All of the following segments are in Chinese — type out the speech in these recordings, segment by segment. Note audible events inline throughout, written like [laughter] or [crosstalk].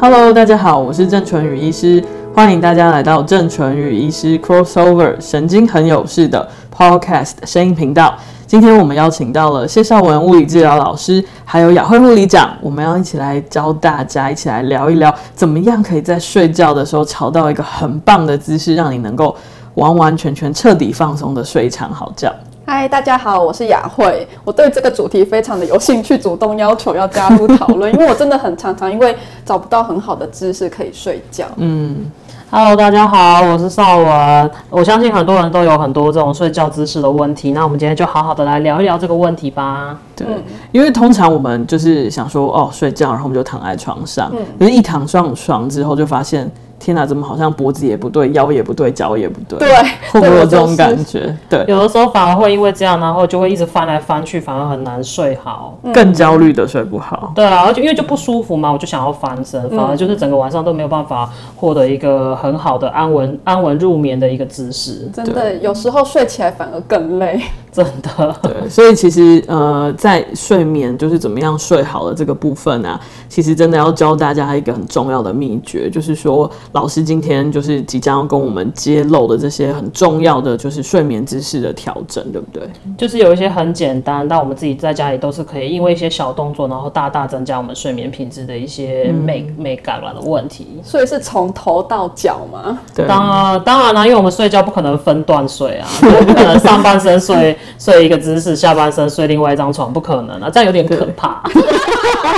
Hello，大家好，我是郑淳宇医师，欢迎大家来到郑淳宇医师 Crossover 神经很有事的 Podcast 声音频道。今天我们邀请到了谢绍文物理治疗老师，还有雅慧护理长，我们要一起来教大家，一起来聊一聊，怎么样可以在睡觉的时候找到一个很棒的姿势，让你能够完完全全彻底放松的睡一场好觉。嗨，大家好，我是雅慧。我对这个主题非常的有兴趣，主动要求要加入讨论，[laughs] 因为我真的很常常因为找不到很好的姿势可以睡觉。嗯，Hello，大家好，我是邵文。我相信很多人都有很多这种睡觉姿势的问题，那我们今天就好好的来聊一聊这个问题吧。对，因为通常我们就是想说哦睡觉，然后我们就躺在床上，嗯，可是一躺上床之后就发现。天哪，怎么好像脖子也不对，腰也不对，脚也不对？对，会不会有这种感觉？对，有的时候反而会因为这样，然后就会一直翻来翻去，反而很难睡好，更焦虑的睡不好。对啊，而且因为就不舒服嘛，我就想要翻身，反而就是整个晚上都没有办法获得一个很好的安稳、安稳入眠的一个姿势。真的，有时候睡起来反而更累。真的，对，[laughs] 所以其实呃，在睡眠就是怎么样睡好的这个部分啊，其实真的要教大家一个很重要的秘诀，就是说老师今天就是即将要跟我们揭露的这些很重要的就是睡眠姿势的调整，对不对？就是有一些很简单，但我们自己在家里都是可以，因为一些小动作，然后大大增加我们睡眠品质的一些美、嗯、美感了的问题。所以是从头到脚吗？[laughs] 对，当然当然啦，因为我们睡觉不可能分段睡啊，不可能上半身睡。睡一个姿势，下半身睡另外一张床，不可能啊，这样有点可怕。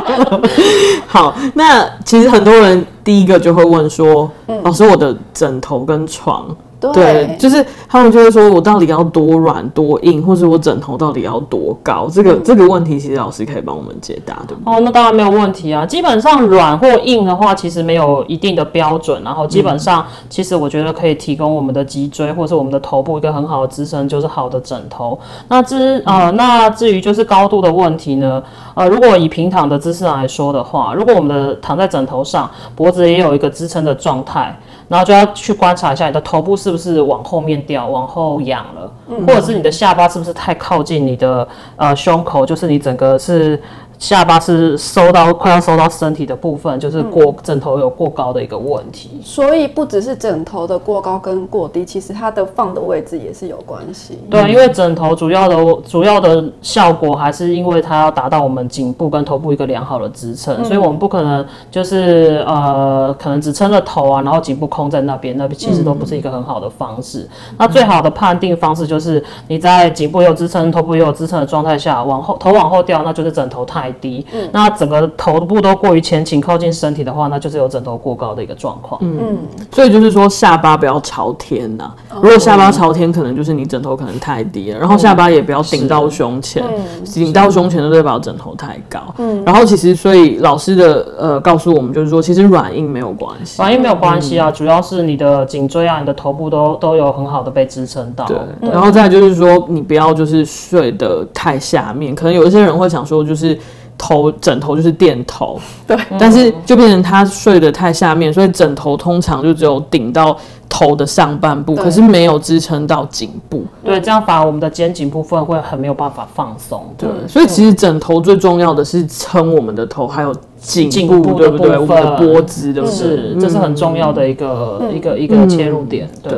[laughs] 好，那其实很多人第一个就会问说，嗯、老师，我的枕头跟床。对，对，就是他们就会说，我到底要多软多硬，或是我枕头到底要多高？这个这个问题，其实老师可以帮我们解答，对不对？哦，那当然没有问题啊。基本上软或硬的话，其实没有一定的标准。然后基本上，其实我觉得可以提供我们的脊椎或是我们的头部一个很好的支撑，就是好的枕头。那至呃，那至于就是高度的问题呢？呃，如果以平躺的姿势来说的话，如果我们的躺在枕头上，脖子也有一个支撑的状态。然后就要去观察一下你的头部是不是往后面掉，往后仰了，或者是你的下巴是不是太靠近你的呃胸口，就是你整个是。下巴是收到快要收到身体的部分，就是过枕头有过高的一个问题。嗯，所以不只是枕头的过高跟过低，其实它的放的位置也是有关系。对，因为枕头主要的主要的效果还是因为它要达到我们颈部跟头部一个良好的支撑，嗯，所以我们不可能就是呃可能只撑着头啊，然后颈部空在那边，那边其实都不是一个很好的方式。嗯，那最好的判定方式就是你在颈部有支撑、头部也有支撑的状态下，往后头往后掉，那就是枕头太低，嗯，那整个头部都过于前倾靠近身体的话，那就是有枕头过高的一个状况。嗯，所以就是说下巴不要朝天呐、啊。如果下巴朝天，可能就是你枕头可能太低了。然后下巴也不要顶到胸前，顶到胸前就代表枕头太高。嗯，然后其实所以老师的呃告诉我们就是说，其实软硬没有关系，软硬没有关系啊，主要是你的颈椎啊，你的头部都都有很好的被支撑到。对，然后再就是说你不要就是睡得太下面，可能有一些人会想说就是。头枕头就是垫头，对，但是就变成他睡得太下面，所以枕头通常就只有顶到头的上半部，可是没有支撑到颈部，对，这样反而我们的肩颈部分会很没有办法放松，对，所以其实枕头最重要的是撑我们的头，还有颈部，对不对？我们的脖子的是，这是很重要的一个一个一个切入点，对。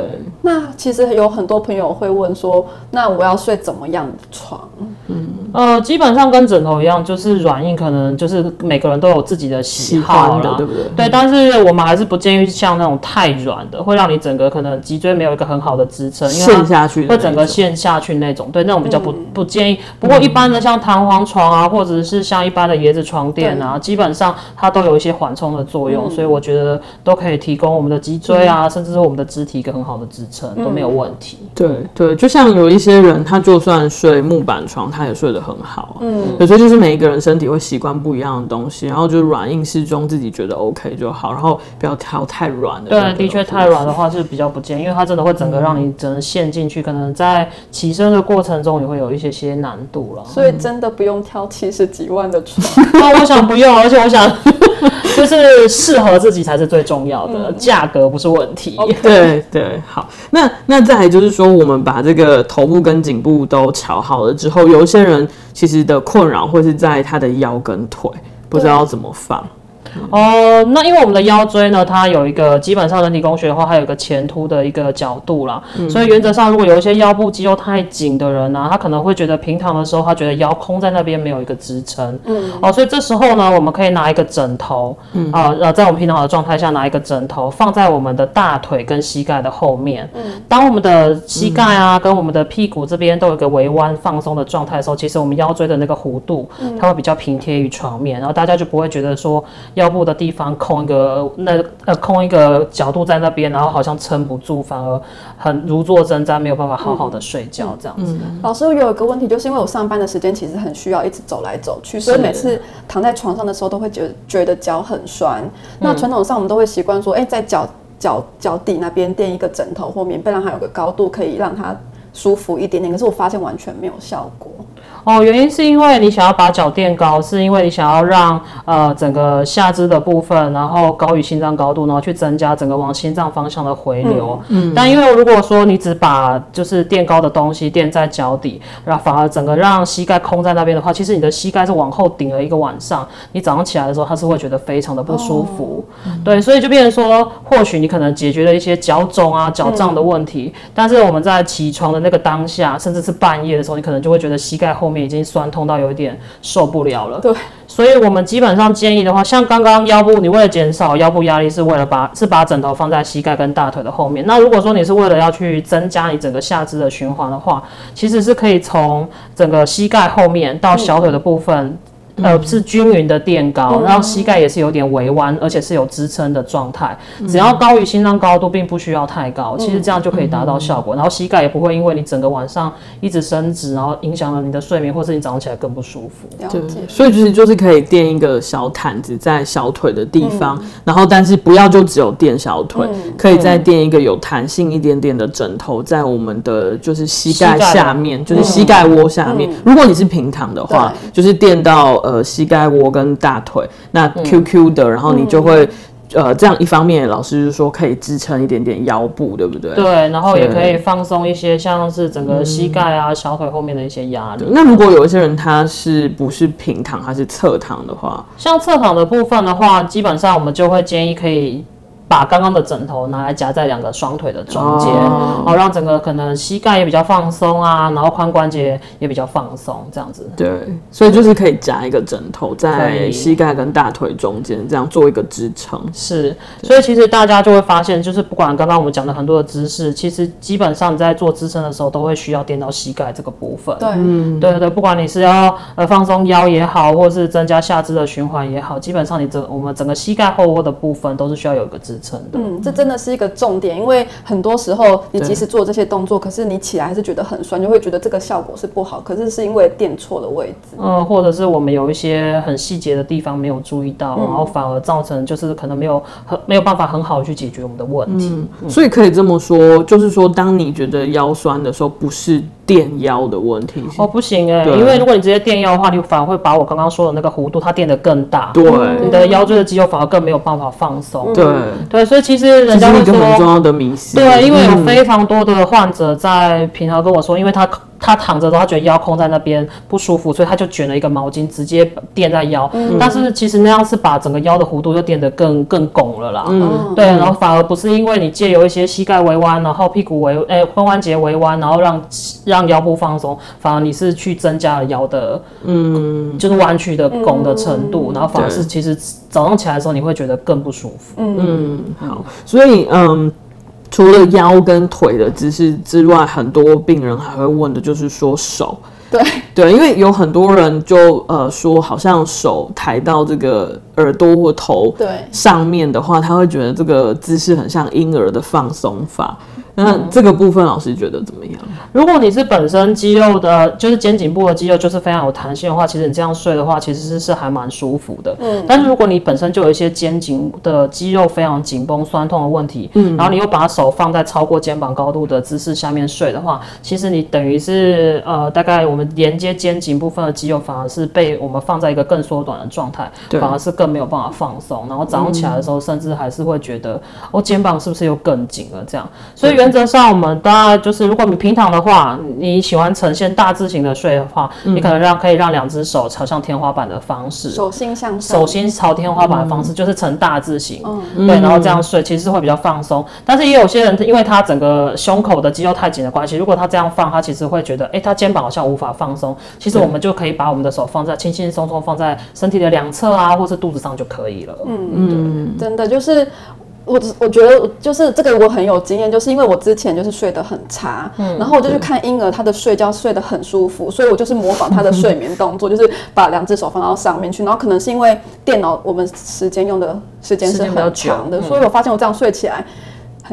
那其实有很多朋友会问说，那我要睡怎么样的床？嗯，呃，基本上跟枕头一样，就是软硬可能就是每个人都有自己的喜好的，对不对？对，但是我们还是不建议像那种太软的，会让你整个可能脊椎没有一个很好的支撑，陷下去，会整个陷下去那种。对，那种比较不不建议。不过一般的像弹簧床啊，或者是像一般的椰子床垫啊，基本上它都有一些缓冲的作用，所以我觉得都可以提供我们的脊椎啊，甚至是我们的肢体一个很好的支撑，都没有问题。对对，就像有一些人，他就算睡木板床，他也睡得很好。嗯，有时候就是每一个人身体会习惯不一样的东西，然后就软硬适中，自己觉得 OK 就好，然后不要挑太软的。对，的确太软的话。是比较不建议，因为它真的会整个让你整个陷进去，可能在起身的过程中也会有一些些难度了。所以真的不用挑七十几万的床。那 [laughs] 我想不用，而且我想 [laughs] 就是适合自己才是最重要的，价格不是问题。[laughs] 对对，好。那那再来就是说，我们把这个头部跟颈部都调好了之后，有一些人其实的困扰会是在他的腰跟腿，不知道怎么放。哦，那因为我们的腰椎呢，它有一个基本上人体工学的话，它有一个前凸的一个角度啦。嗯、所以原则上，如果有一些腰部肌肉太紧的人呢、啊，他可能会觉得平躺的时候，他觉得腰空在那边没有一个支撑。嗯。哦，所以这时候呢，我们可以拿一个枕头，嗯啊，呃，在我们平躺的状态下，拿一个枕头放在我们的大腿跟膝盖的后面。嗯。当我们的膝盖啊跟我们的屁股这边都有一个微弯放松的状态的时候，其实我们腰椎的那个弧度，它会比较平贴于床面，然后大家就不会觉得说腰部的地方空一个那呃空一个角度在那边，然后好像撑不住，反而很如坐针毡，没有办法好好的睡觉这样子。嗯、老师，我有一个问题，就是因为我上班的时间其实很需要一直走来走去，所以每次躺在床上的时候都会觉得觉得脚很酸。那传统上我们都会习惯说，哎、欸，在脚脚脚底那边垫一个枕头或棉被，让它有个高度，可以让它舒服一点点。可是我发现完全没有效果。哦，原因是因为你想要把脚垫高，是因为你想要让呃整个下肢的部分，然后高于心脏高度，然后去增加整个往心脏方向的回流。嗯，嗯，但因为如果说你只把就是垫高的东西垫在脚底，然后反而整个让膝盖空在那边的话，其实你的膝盖是往后顶了一个晚上，你早上起来的时候，它是会觉得非常的不舒服。哦嗯、对，所以就变成说，或许你可能解决了一些脚肿啊、脚胀的问题，嗯、但是我们在起床的那个当下，甚至是半夜的时候，你可能就会觉得膝盖后面已经酸痛到有一点受不了了。对，所以我们基本上建议的话，像刚刚腰部，你为了减少腰部压力，是为了把是把枕头放在膝盖跟大腿的后面。那如果说你是为了要去增加你整个下肢的循环的话，其实是可以从整个膝盖后面到小腿的部分。嗯呃，是均匀的垫高，然后膝盖也是有点微弯，而且是有支撑的状态。只要高于心脏高度，并不需要太高，其实这样就可以达到效果。然后膝盖也不会因为你整个晚上一直伸直，然后影响了你的睡眠，或是你早上起来更不舒服。对，所以其实就是可以垫一个小毯子在小腿的地方，然后但是不要就只有垫小腿，可以再垫一个有弹性一点点的枕头在我们的就是膝盖下面，就是膝盖窝下面。如果你是平躺的话，就是垫到。呃，膝盖窝跟大腿，那 QQ 的，嗯、然后你就会，嗯、呃，这样一方面，老师就说可以支撑一点点腰部，对不对？对，然后也可以放松一些，像是整个膝盖啊、嗯、小腿后面的一些压力。那如果有一些人他是不是平躺，他是侧躺的话，像侧躺的部分的话，基本上我们就会建议可以。把刚刚的枕头拿来夹在两个双腿的中间，然后让整个可能膝盖也比较放松啊，然后髋关节也比较放松，这样子。对，所以就是可以夹一个枕头在膝盖跟大腿中间，这样做一个支撑。是，所以其实大家就会发现，就是不管刚刚我们讲的很多的姿势，其实基本上在做支撑的时候都会需要垫到膝盖这个部分。对，嗯，对对，不管你是要呃放松腰也好，或是增加下肢的循环也好，基本上你整我们整个膝盖后窝的部分都是需要有一个支撑。嗯，这真的是一个重点，因为很多时候你即使做这些动作，可是你起来还是觉得很酸，就会觉得这个效果是不好。可是是因为垫错了位置，嗯，或者是我们有一些很细节的地方没有注意到，然后反而造成就是可能没有很没有办法很好去解决我们的问题。嗯，所以可以这么说，就是说当你觉得腰酸的时候，不是垫腰的问题哦，不行哎，因为如果你直接垫腰的话，你反而会把我刚刚说的那个弧度它垫得更大，对，你的腰椎的肌肉反而更没有办法放松。对对，所以。其实人家会说，很重要的迷思。对，因为有非常多的患者在平常跟我说，因为他。他躺着的话，他觉得腰空在那边不舒服，所以他就卷了一个毛巾，直接垫在腰。嗯、但是其实那样是把整个腰的弧度就垫得更更拱了啦。嗯，对，然后反而不是因为你借由一些膝盖微弯，然后屁股微诶髋关节微弯，然后让让腰部放松，反而你是去增加了腰的嗯，就是弯曲的拱的程度，嗯、然后反而是其实早上起来的时候你会觉得更不舒服。嗯嗯，好，所以嗯。除了腰跟腿的姿势之外，很多病人还会问的就是说手。对对，因为有很多人就呃说，好像手抬到这个耳朵或头上面的话，他会觉得这个姿势很像婴儿的放松法。那这个部分老师觉得怎么样？如果你是本身肌肉的，就是肩颈部的肌肉就是非常有弹性的话，其实你这样睡的话，其实是是还蛮舒服的。嗯，但是如果你本身就有一些肩颈的肌肉非常紧绷、酸痛的问题，嗯，然后你又把手放在超过肩膀高度的姿势下面睡的话，其实你等于是呃，大概我们连接肩颈部分的肌肉反而是被我们放在一个更缩短的状态，对，反而是更没有办法放松。然后早上起来的时候，甚至还是会觉得，我、嗯哦、肩膀是不是又更紧了？这样，所以原则上我们大概就是，如果你平躺的话，你喜欢呈现大字型的睡的话，嗯、你可能让可以让两只手朝向天花板的方式，手心向上，手心朝天花板的方式，嗯、就是呈大字型，嗯、对，然后这样睡其实是会比较放松。但是也有些人，因为他整个胸口的肌肉太紧的关系，如果他这样放，他其实会觉得，哎、欸，他肩膀好像无法放松。其实我们就可以把我们的手放在轻轻松松放在身体的两侧啊，或是肚子上就可以了。嗯嗯，真的就是。我我觉得就是这个我很有经验，就是因为我之前就是睡得很差，嗯，然后我就去看婴儿，他的睡觉睡得很舒服，所以我就是模仿他的睡眠动作，[laughs] 就是把两只手放到上面去，然后可能是因为电脑我们时间用的时间是很长的，所以我发现我这样睡起来。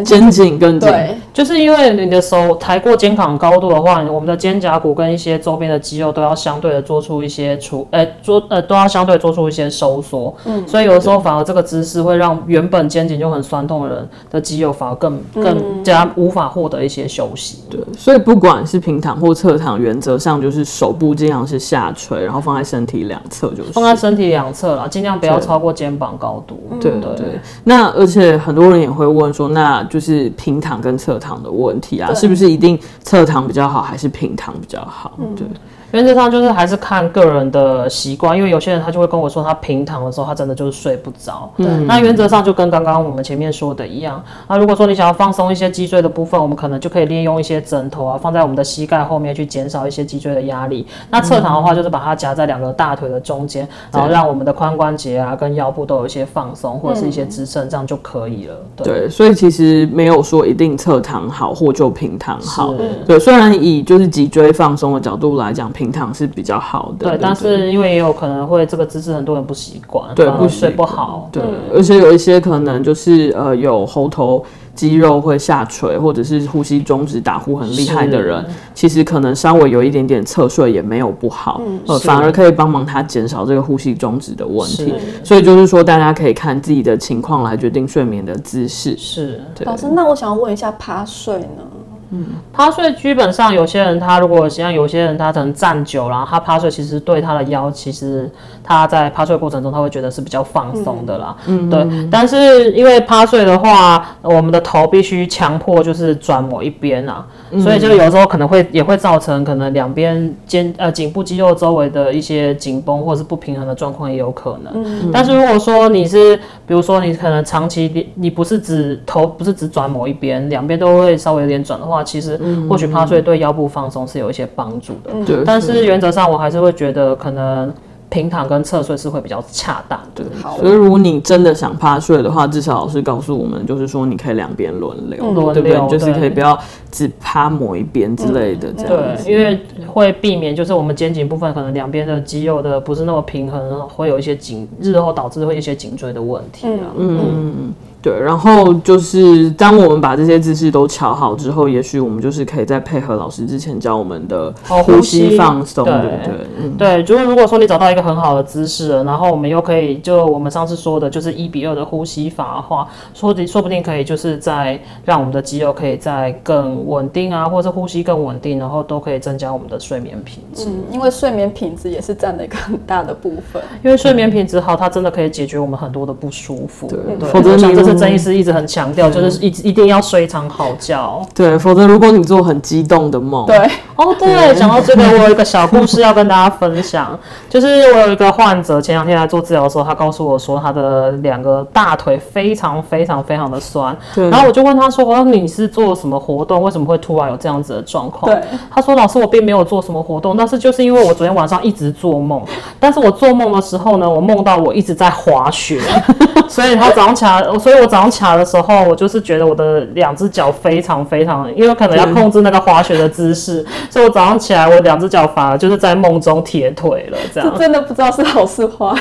肩颈更紧，就是因为你的手抬过肩膀高度的话，我们的肩胛骨跟一些周边的肌肉都要相对的做出一些出，呃，做呃都要相对做出一些收缩，嗯，所以有的时候反而这个姿势会让原本肩颈就很酸痛的人的肌肉反而更更加无法获得一些休息，对，所以不管是平躺或侧躺，原则上就是手部尽量是下垂，然后放在身体两侧，就是。放在身体两侧啦，尽量不要超过肩膀高度，对对。对。那而且很多人也会问说，那就是平躺跟侧躺的问题啊，是不是一定侧躺比较好，还是平躺比较好？对。原则上就是还是看个人的习惯，因为有些人他就会跟我说，他平躺的时候他真的就是睡不着。嗯，那原则上就跟刚刚我们前面说的一样。那如果说你想要放松一些脊椎的部分，我们可能就可以利用一些枕头啊，放在我们的膝盖后面去减少一些脊椎的压力。那侧躺的话，就是把它夹在两个大腿的中间，然后让我们的髋关节啊跟腰部都有一些放松或者是一些支撑，这样就可以了。对，对，所以其实没有说一定侧躺好或就平躺好。对，虽然以就是脊椎放松的角度来讲。平躺是比较好的，对，但是因为也有可能会这个姿势很多人不习惯，对，不睡不好，对，而且有一些可能就是呃有喉头肌肉会下垂，或者是呼吸中止打呼很厉害的人，其实可能稍微有一点点侧睡也没有不好，呃，反而可以帮忙他减少这个呼吸中止的问题。所以就是说，大家可以看自己的情况来决定睡眠的姿势。是，对。老师，那我想要问一下，趴睡呢？嗯，趴睡基本上有些人他如果像有些人他可能站久了，他趴睡其实对他的腰，其实他在趴睡过程中他会觉得是比较放松的啦。嗯，对。但是因为趴睡的话，我们的头必须强迫就是转某一边啊，嗯、所以就有时候可能会也会造成可能两边肩呃颈部肌肉周围的一些紧绷或者是不平衡的状况也有可能。嗯，但是如果说你是比如说你可能长期你你不是只头不是只转某一边，两边都会稍微有点转的话。其实或许趴睡对腰部放松是有一些帮助的，对。但是原则上我还是会觉得可能平躺跟侧睡是会比较恰当，对。所以如果你真的想趴睡的话，至少老师告诉我们，就是说你可以两边轮流，对不对？就是可以不要只趴某一边之类的这样子。对，因为会避免就是我们肩颈部分可能两边的肌肉的不是那么平衡，会有一些颈日后导致会一些颈椎的问题啊。嗯嗯。对，然后就是当我们把这些姿势都调好之后，也许我们就是可以再配合老师之前教我们的呼吸放松，对对对。嗯、对，就是如果说你找到一个很好的姿势，然后我们又可以就我们上次说的，就是一比二的呼吸法的话，说的说不定可以就是在让我们的肌肉可以再更稳定啊，或者呼吸更稳定，然后都可以增加我们的睡眠品质。嗯，因为睡眠品质也是占了一个很大的部分。因为睡眠品质好，它真的可以解决我们很多的不舒服。对，否则你。是曾医师一直很强调，就是一一定要睡一场好觉。对，否则如果你做很激动的梦，对，哦，对，讲到这个，我有一个小故事要跟大家分享，[laughs] 就是我有一个患者，前两天来做治疗的时候，他告诉我说，他的两个大腿非常非常非常的酸。对。然后我就问他说：“我说你是做什么活动？为什么会突然有这样子的状况？”对。他说：“老师，我并没有做什么活动，但是就是因为我昨天晚上一直做梦，但是我做梦的时候呢，我梦到我一直在滑雪，[laughs] 所以他早上起来，所以。”我早上起来的时候，我就是觉得我的两只脚非常非常，因为可能要控制那个滑雪的姿势，[laughs] 所以我早上起来，我两只脚反而就是在梦中铁腿了，这样。真的不知道是好是坏。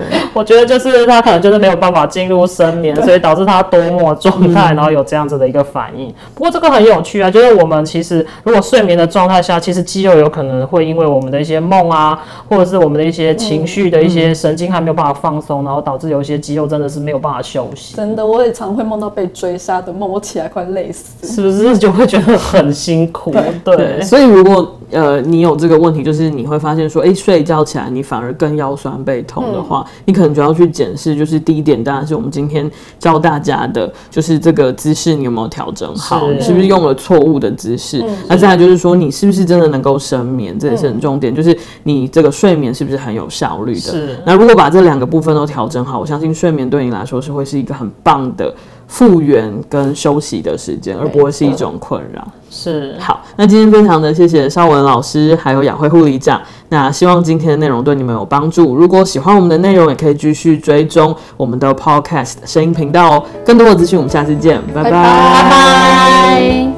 对，我觉得就是他可能就是没有办法进入深眠，所以导致他多梦状态，然后有这样子的一个反应。不过这个很有趣啊，就是我们其实如果睡眠的状态下，其实肌肉有可能会因为我们的一些梦啊，或者是我们的一些情绪的一些神经还没有办法放松，然后导致有一些肌肉真的是没有办法休息。真的，我也常会梦到被追杀的梦，我起来快累死，是不是就会觉得很辛苦？对，对，所以如果呃你有这个问题，就是你会发现说，哎，睡觉起来你反而更腰酸背痛的话，嗯、你可能就要去检视，就是第一点当然是我们今天教大家的，就是这个姿势你有没有调整好，是你是不是用了错误的姿势？嗯、那再来就是说，你是不是真的能够深眠？这也是很重点，嗯、就是你这个睡眠是不是很有效率的？是。那如果把这两个部分都调整好，我相信睡眠对你来说是会是一个很棒的。复原跟休息的时间，而不会是一种困扰。是。好，那今天非常的谢谢邵文老师，还有雅慧护理长。那希望今天的内容对你们有帮助。如果喜欢我们的内容，也可以继续追踪我们的 Podcast 声音频道哦。更多的资讯，我们下次见，拜拜。拜拜。